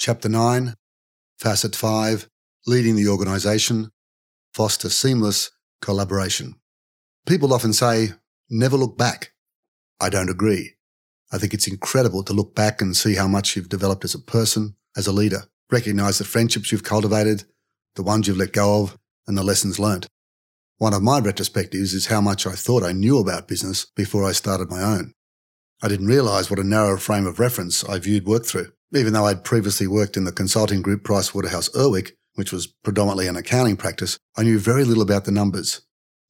Chapter 9, Facet 5 Leading the Organisation, Foster Seamless Collaboration. People often say, never look back. I don't agree. I think it's incredible to look back and see how much you've developed as a person, as a leader. Recognize the friendships you've cultivated, the ones you've let go of, and the lessons learnt. One of my retrospectives is how much I thought I knew about business before I started my own. I didn't realise what a narrow frame of reference I viewed work through. Even though I'd previously worked in the consulting group Pricewaterhouse Urwick, which was predominantly an accounting practice, I knew very little about the numbers.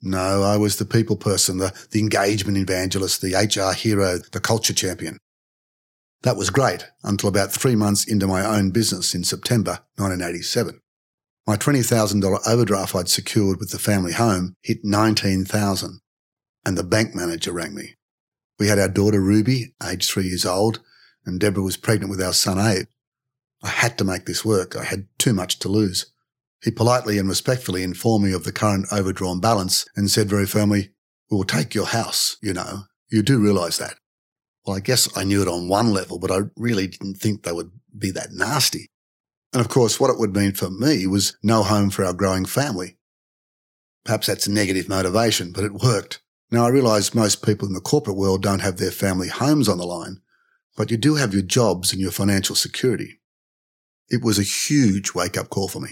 No, I was the people person, the, the engagement evangelist, the HR hero, the culture champion. That was great until about three months into my own business in September 1987. My $20,000 overdraft I'd secured with the family home hit 19,000 and the bank manager rang me. We had our daughter Ruby, aged three years old, and Deborah was pregnant with our son Abe. I had to make this work. I had too much to lose. He politely and respectfully informed me of the current overdrawn balance and said very firmly, We'll take your house, you know. You do realise that. Well, I guess I knew it on one level, but I really didn't think they would be that nasty. And of course, what it would mean for me was no home for our growing family. Perhaps that's a negative motivation, but it worked. Now, I realise most people in the corporate world don't have their family homes on the line, but you do have your jobs and your financial security. It was a huge wake up call for me.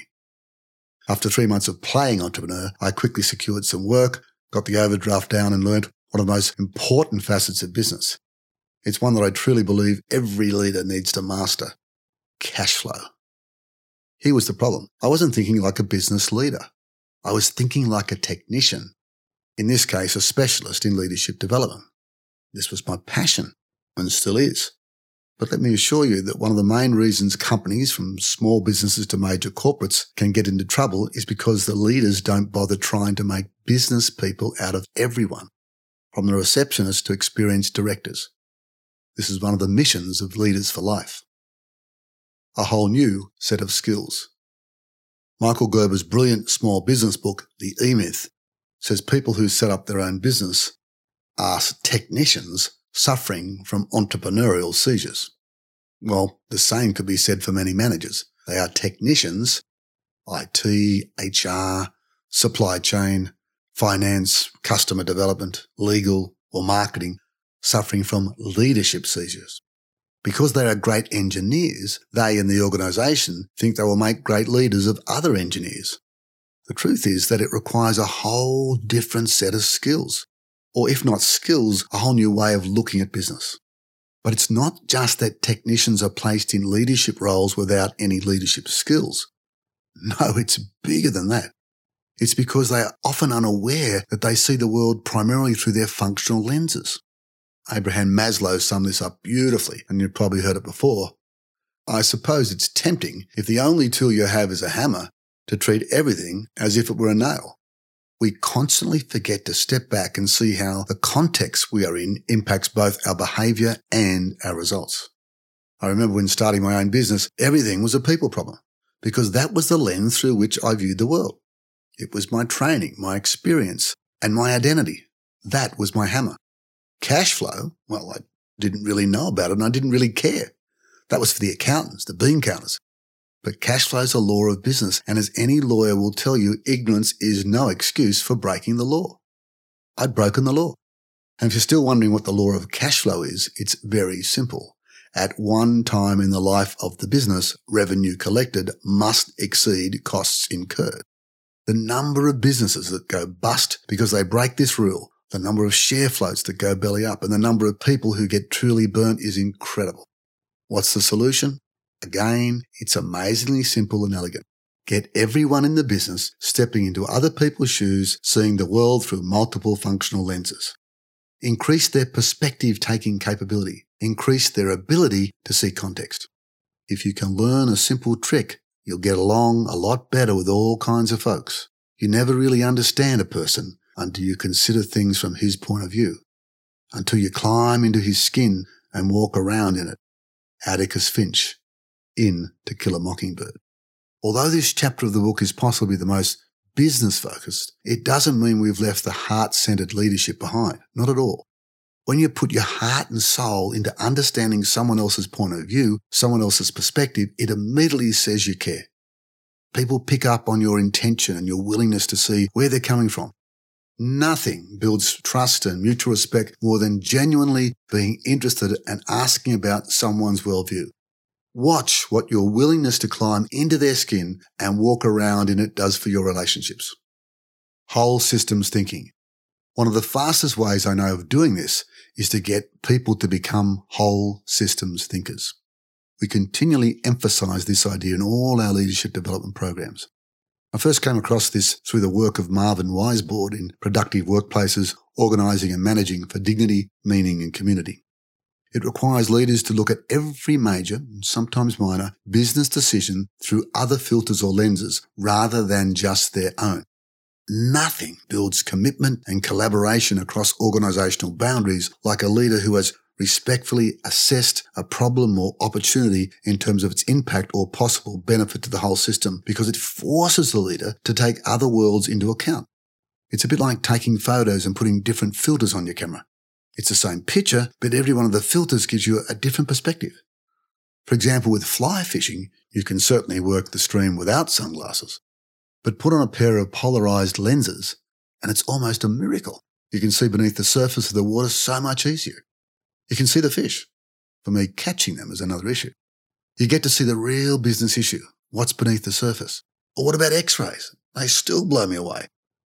After three months of playing entrepreneur, I quickly secured some work, got the overdraft down and learned one of the most important facets of business. It's one that I truly believe every leader needs to master. Cash flow. Here was the problem. I wasn't thinking like a business leader. I was thinking like a technician. In this case, a specialist in leadership development. This was my passion and still is. But let me assure you that one of the main reasons companies, from small businesses to major corporates, can get into trouble is because the leaders don't bother trying to make business people out of everyone, from the receptionist to experienced directors. This is one of the missions of Leaders for Life. A whole new set of skills. Michael Gerber's brilliant small business book, The E Myth, says people who set up their own business are technicians suffering from entrepreneurial seizures. Well, the same could be said for many managers. They are technicians, IT, HR, supply chain, finance, customer development, legal, or marketing, suffering from leadership seizures. Because they are great engineers, they and the organisation think they will make great leaders of other engineers. The truth is that it requires a whole different set of skills or if not skills, a whole new way of looking at business. But it's not just that technicians are placed in leadership roles without any leadership skills. No, it's bigger than that. It's because they are often unaware that they see the world primarily through their functional lenses. Abraham Maslow summed this up beautifully, and you've probably heard it before. I suppose it's tempting, if the only tool you have is a hammer, to treat everything as if it were a nail we constantly forget to step back and see how the context we are in impacts both our behavior and our results. I remember when starting my own business, everything was a people problem because that was the lens through which I viewed the world. It was my training, my experience, and my identity. That was my hammer. Cash flow, well, I didn't really know about it and I didn't really care. That was for the accountants, the bean counters. But cash flow is a law of business, and as any lawyer will tell you, ignorance is no excuse for breaking the law. I'd broken the law. And if you're still wondering what the law of cash flow is, it's very simple. At one time in the life of the business, revenue collected must exceed costs incurred. The number of businesses that go bust because they break this rule, the number of share floats that go belly up, and the number of people who get truly burnt is incredible. What's the solution? Again, it's amazingly simple and elegant. Get everyone in the business stepping into other people's shoes, seeing the world through multiple functional lenses. Increase their perspective taking capability. Increase their ability to see context. If you can learn a simple trick, you'll get along a lot better with all kinds of folks. You never really understand a person until you consider things from his point of view, until you climb into his skin and walk around in it. Atticus Finch in To Kill a Mockingbird. Although this chapter of the book is possibly the most business focused, it doesn't mean we've left the heart centered leadership behind. Not at all. When you put your heart and soul into understanding someone else's point of view, someone else's perspective, it immediately says you care. People pick up on your intention and your willingness to see where they're coming from. Nothing builds trust and mutual respect more than genuinely being interested and asking about someone's worldview. Watch what your willingness to climb into their skin and walk around in it does for your relationships. Whole systems thinking. One of the fastest ways I know of doing this is to get people to become whole systems thinkers. We continually emphasize this idea in all our leadership development programs. I first came across this through the work of Marvin Weisbord in Productive Workplaces, Organising and Managing for Dignity, Meaning and Community. It requires leaders to look at every major, and sometimes minor, business decision through other filters or lenses rather than just their own. Nothing builds commitment and collaboration across organisational boundaries like a leader who has respectfully assessed a problem or opportunity in terms of its impact or possible benefit to the whole system because it forces the leader to take other worlds into account. It's a bit like taking photos and putting different filters on your camera. It's the same picture, but every one of the filters gives you a different perspective. For example, with fly fishing, you can certainly work the stream without sunglasses, but put on a pair of polarized lenses and it's almost a miracle. You can see beneath the surface of the water so much easier. You can see the fish. For me, catching them is another issue. You get to see the real business issue. What's beneath the surface? Or what about x-rays? They still blow me away.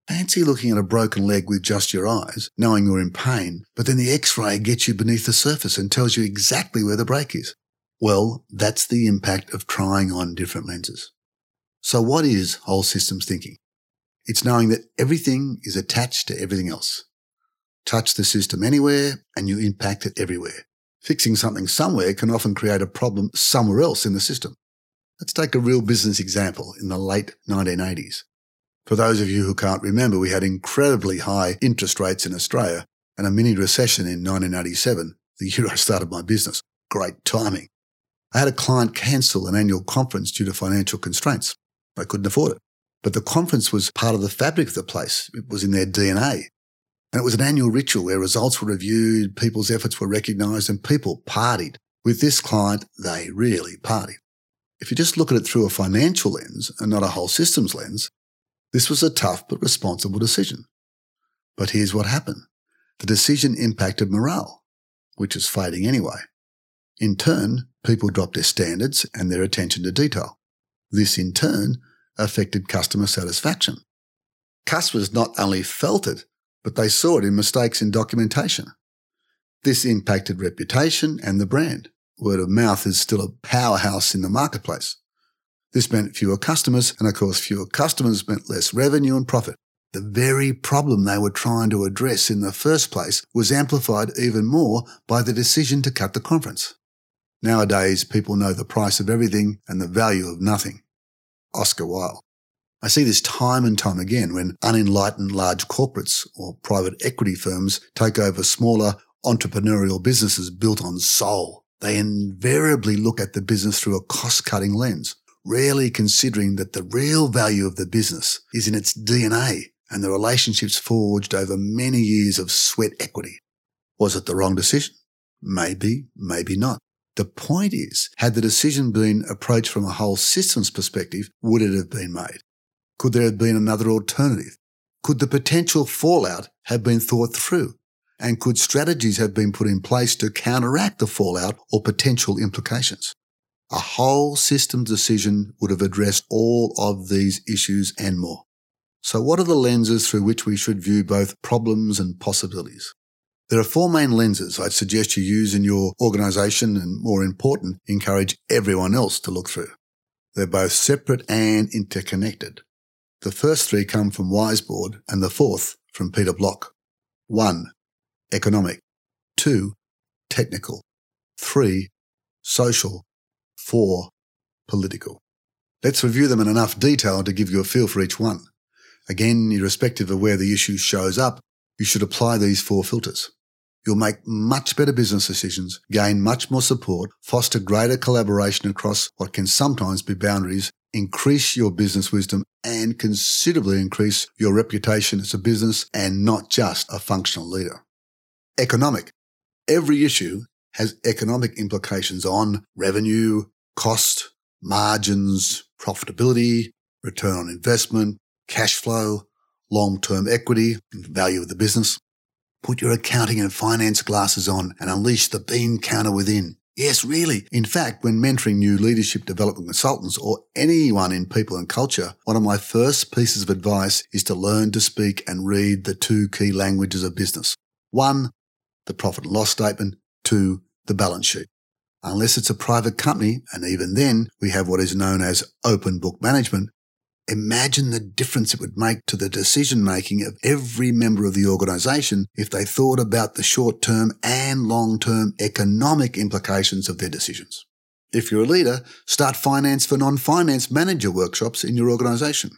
Fancy looking at a broken leg with just your eyes, knowing you're in pain, but then the x-ray gets you beneath the surface and tells you exactly where the break is. Well, that's the impact of trying on different lenses. So what is whole systems thinking? It's knowing that everything is attached to everything else. Touch the system anywhere and you impact it everywhere. Fixing something somewhere can often create a problem somewhere else in the system. Let's take a real business example in the late 1980s. For those of you who can't remember, we had incredibly high interest rates in Australia and a mini recession in 1987, the year I started my business. Great timing. I had a client cancel an annual conference due to financial constraints. I couldn't afford it. But the conference was part of the fabric of the place. It was in their DNA. And it was an annual ritual where results were reviewed, people's efforts were recognised, and people partied. With this client, they really partied. If you just look at it through a financial lens and not a whole systems lens, this was a tough but responsible decision. But here's what happened. The decision impacted morale, which is fading anyway. In turn, people dropped their standards and their attention to detail. This in turn affected customer satisfaction. Customers not only felt it, but they saw it in mistakes in documentation. This impacted reputation and the brand. Word of mouth is still a powerhouse in the marketplace. This meant fewer customers, and of course, fewer customers meant less revenue and profit. The very problem they were trying to address in the first place was amplified even more by the decision to cut the conference. Nowadays, people know the price of everything and the value of nothing. Oscar Wilde. I see this time and time again when unenlightened large corporates or private equity firms take over smaller entrepreneurial businesses built on soul. They invariably look at the business through a cost cutting lens, rarely considering that the real value of the business is in its DNA and the relationships forged over many years of sweat equity. Was it the wrong decision? Maybe, maybe not. The point is, had the decision been approached from a whole systems perspective, would it have been made? Could there have been another alternative? Could the potential fallout have been thought through? And could strategies have been put in place to counteract the fallout or potential implications? A whole system decision would have addressed all of these issues and more. So what are the lenses through which we should view both problems and possibilities? There are four main lenses I'd suggest you use in your organization and more important, encourage everyone else to look through. They're both separate and interconnected. The first three come from Weisbord and the fourth from Peter Block. 1. Economic. 2. Technical. 3. Social. 4. Political. Let's review them in enough detail to give you a feel for each one. Again, irrespective of where the issue shows up, you should apply these four filters. You'll make much better business decisions, gain much more support, foster greater collaboration across what can sometimes be boundaries, increase your business wisdom and considerably increase your reputation as a business and not just a functional leader. Economic. every issue has economic implications on revenue, cost, margins, profitability, return on investment, cash flow, long-term equity, and value of the business. Put your accounting and finance glasses on and unleash the bean counter within. Yes, really. In fact, when mentoring new leadership development consultants or anyone in people and culture, one of my first pieces of advice is to learn to speak and read the two key languages of business. One, the profit and loss statement. Two, the balance sheet. Unless it's a private company, and even then we have what is known as open book management, Imagine the difference it would make to the decision making of every member of the organization if they thought about the short term and long term economic implications of their decisions. If you're a leader, start finance for non-finance manager workshops in your organization.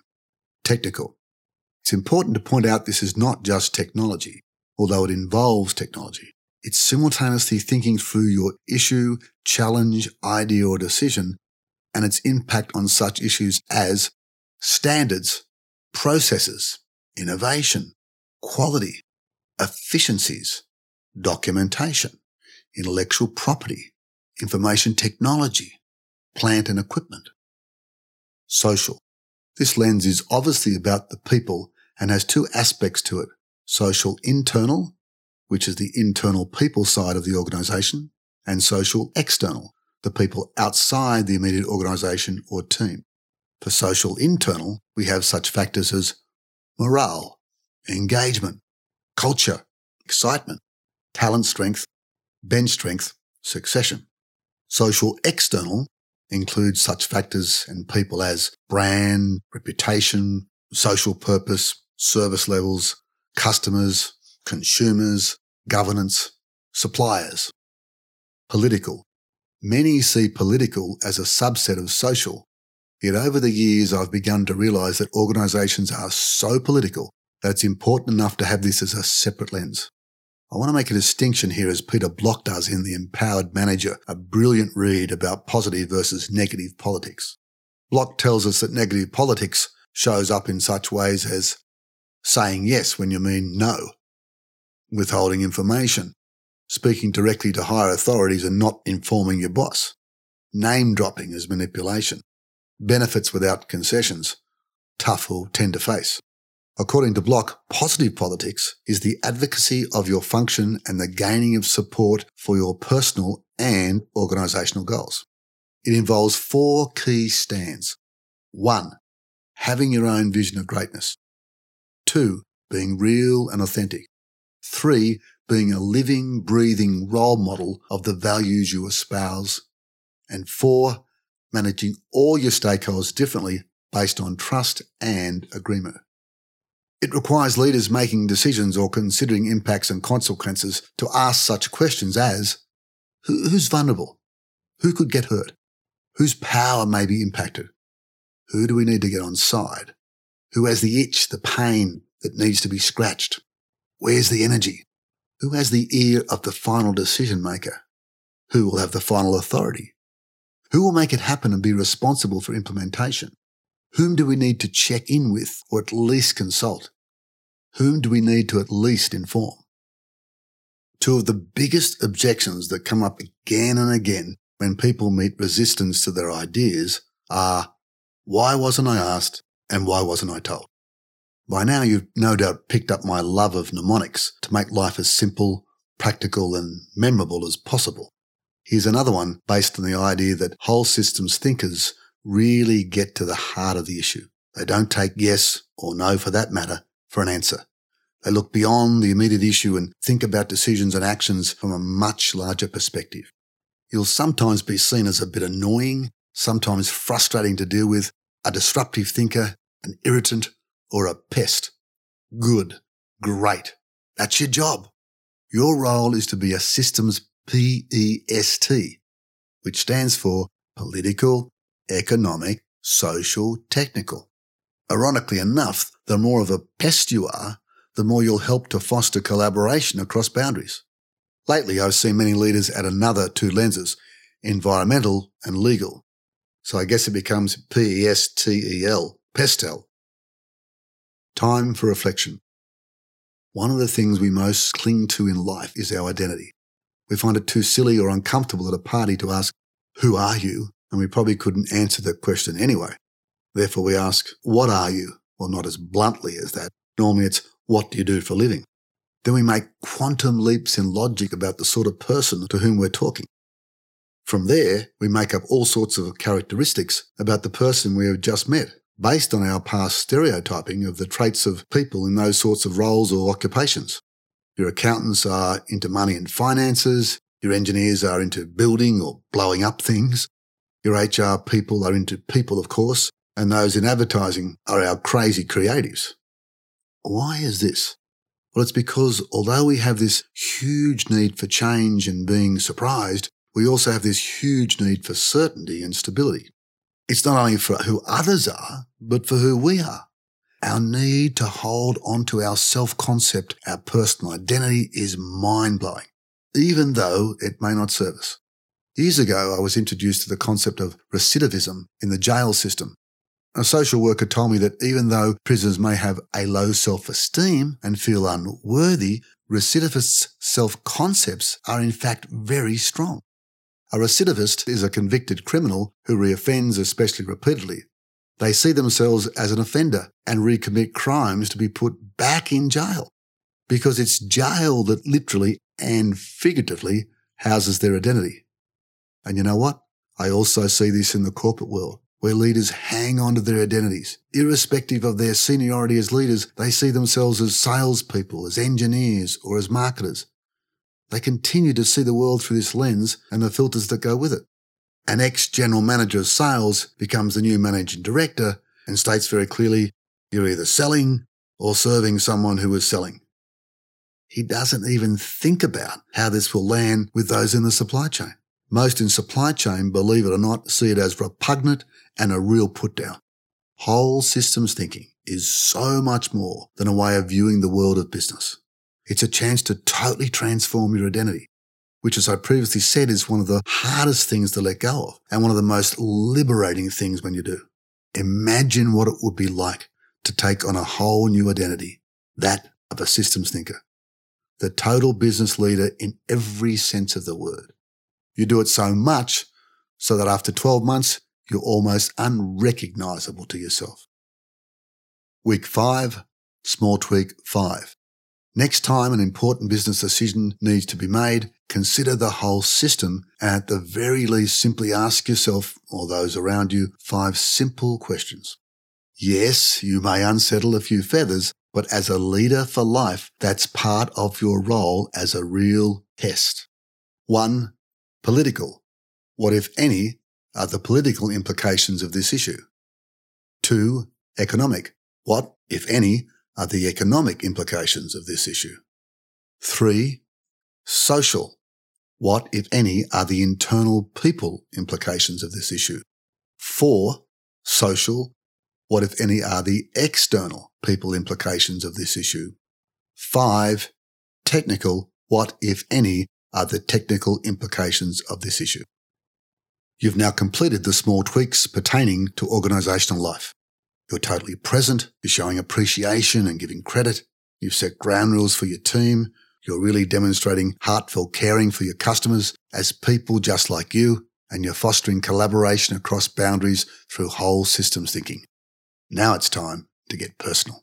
Technical. It's important to point out this is not just technology, although it involves technology. It's simultaneously thinking through your issue, challenge, idea, or decision and its impact on such issues as standards, processes, innovation, quality, efficiencies, documentation, intellectual property, information technology, plant and equipment. Social. This lens is obviously about the people and has two aspects to it. Social internal, which is the internal people side of the organization, and social external, the people outside the immediate organization or team. For social internal, we have such factors as morale, engagement, culture, excitement, talent strength, bench strength, succession. Social external includes such factors and people as brand, reputation, social purpose, service levels, customers, consumers, governance, suppliers. Political. Many see political as a subset of social Yet over the years, I've begun to realize that organizations are so political that it's important enough to have this as a separate lens. I want to make a distinction here as Peter Block does in The Empowered Manager, a brilliant read about positive versus negative politics. Block tells us that negative politics shows up in such ways as saying yes when you mean no, withholding information, speaking directly to higher authorities and not informing your boss, name dropping as manipulation, benefits without concessions, tough or tender face. According to Block, positive politics is the advocacy of your function and the gaining of support for your personal and organizational goals. It involves four key stands. One, having your own vision of greatness. Two, being real and authentic. Three, being a living, breathing role model of the values you espouse. And four, managing all your stakeholders differently based on trust and agreement. It requires leaders making decisions or considering impacts and consequences to ask such questions as who's vulnerable? Who could get hurt? Whose power may be impacted? Who do we need to get on side? Who has the itch, the pain that needs to be scratched? Where's the energy? Who has the ear of the final decision maker? Who will have the final authority? Who will make it happen and be responsible for implementation? Whom do we need to check in with or at least consult? Whom do we need to at least inform? Two of the biggest objections that come up again and again when people meet resistance to their ideas are, why wasn't I asked and why wasn't I told? By now you've no doubt picked up my love of mnemonics to make life as simple, practical and memorable as possible. Here's another one based on the idea that whole systems thinkers really get to the heart of the issue. They don't take yes or no for that matter for an answer. They look beyond the immediate issue and think about decisions and actions from a much larger perspective. You'll sometimes be seen as a bit annoying, sometimes frustrating to deal with, a disruptive thinker, an irritant, or a pest. Good. Great. That's your job. Your role is to be a systems PEST, which stands for political, economic, social, technical. Ironically enough, the more of a pest you are, the more you'll help to foster collaboration across boundaries. Lately, I've seen many leaders add another two lenses, environmental and legal. So I guess it becomes P-E-S-T-E-L, pestel. Time for reflection. One of the things we most cling to in life is our identity. we find it too silly or uncomfortable at a party to ask, Who are you? And we probably couldn't answer that question anyway. Therefore, we ask, What are you? Well, not as bluntly as that. Normally, it's, What do you do for a living? Then we make quantum leaps in logic about the sort of person to whom we're talking. From there, we make up all sorts of characteristics about the person we have just met, based on our past stereotyping of the traits of people in those sorts of roles or occupations. Your accountants are into money and finances. Your engineers are into building or blowing up things. Your HR people are into people, of course, and those in advertising are our crazy creatives. Why is this? Well, it's because although we have this huge need for change and being surprised, we also have this huge need for certainty and stability. It's not only for who others are, but for who we are. Our need to hold onto our self-concept, our personal identity is mind-blowing, even though it may not serve us. Years ago, I was introduced to the concept of recidivism in the jail system a social worker told me that even though prisoners may have a low self-esteem and feel unworthy, recidivists' self-concepts are in fact very strong. A recidivist is a convicted criminal who reoffends, especially repeatedly. They see themselves as an offender and recommit crimes to be put back in jail because it's jail that literally and figuratively houses their identity. And you know what? I also see this in the corporate world where leaders hang on to their identities. Irrespective of their seniority as leaders, they see themselves as salespeople, as engineers, or as marketers. They continue to see the world through this lens and the filters that go with it. An ex-general manager of sales becomes the new managing director and states very clearly, you're either selling or serving someone who is selling. He doesn't even think about how this will land with those in the supply chain. Most in supply chain, believe it or not, see it as repugnant and a real put down. Whole systems thinking is so much more than a way of viewing the world of business. It's a chance to totally transform your identity, which as I previously said is one of the hardest things to let go of and one of the most liberating things when you do. Imagine what it would be like to take on a whole new identity, that of a systems thinker, the total business leader in every sense of the word. You do it so much so that after 12 months, you're almost unrecognizable to yourself. Week five, small tweak five. Next time an important business decision needs to be made, consider the whole system and at the very least simply ask yourself or those around you five simple questions. Yes, you may unsettle a few feathers, but as a leader for life, that's part of your role as a real pest. One, political. What, if any, are the political implications of this issue? Two, economic. What, if any, are the economic implications of this issue? Three, social. What, if any, are the internal people implications of this issue? Four, social. What, if any, are the external people implications of this issue? Five, technical. What, if any, are the technical implications of this issue? You've now completed the small tweaks pertaining to organizational life. You're totally present. You're showing appreciation and giving credit. You've set ground rules for your team. You're really demonstrating heartfelt caring for your customers as people just like you, and you're fostering collaboration across boundaries through whole systems thinking. Now it's time to get personal.